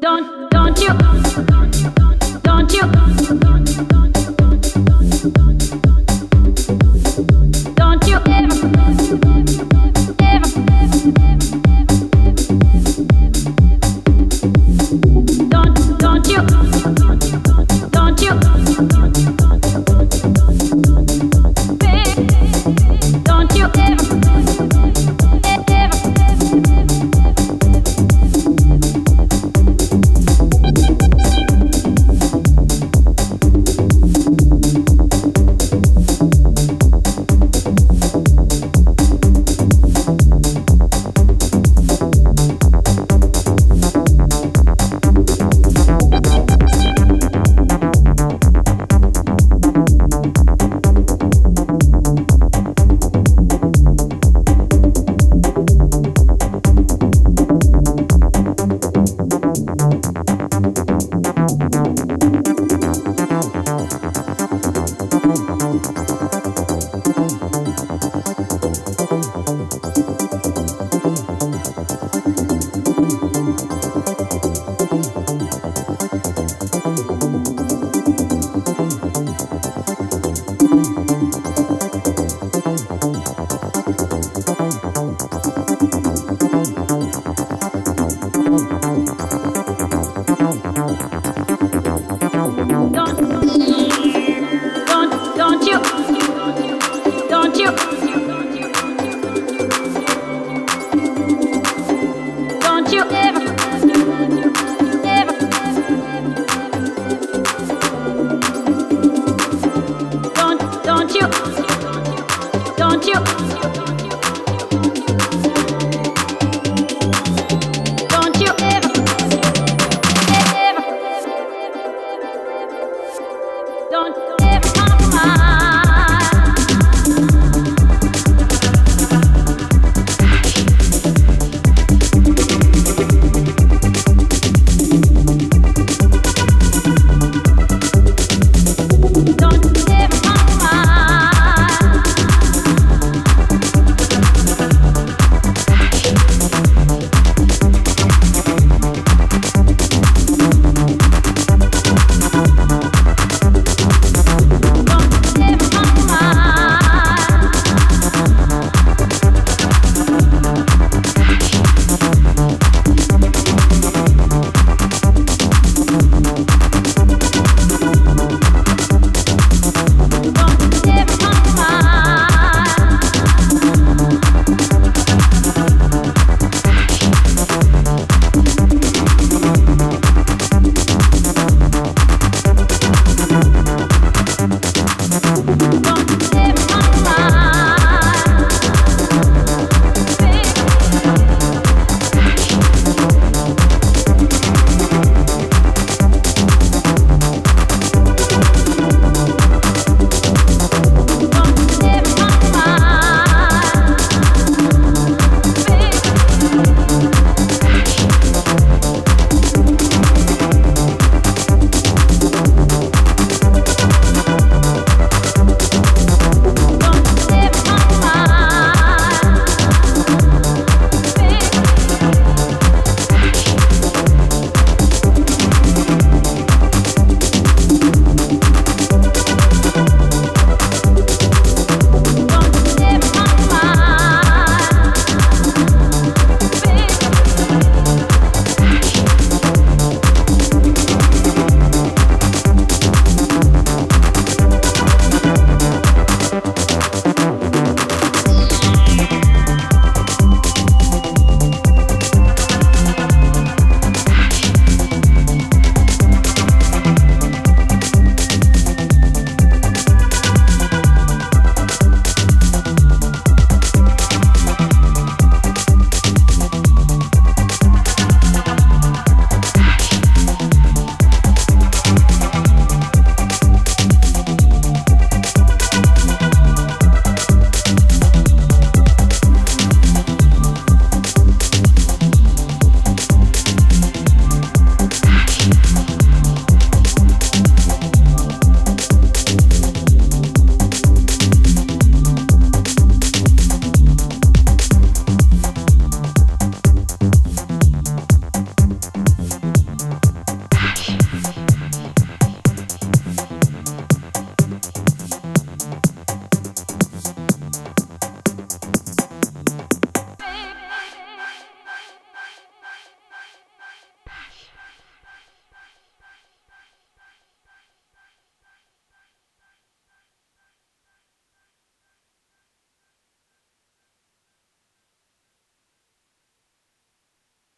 don't, don't you, don't you,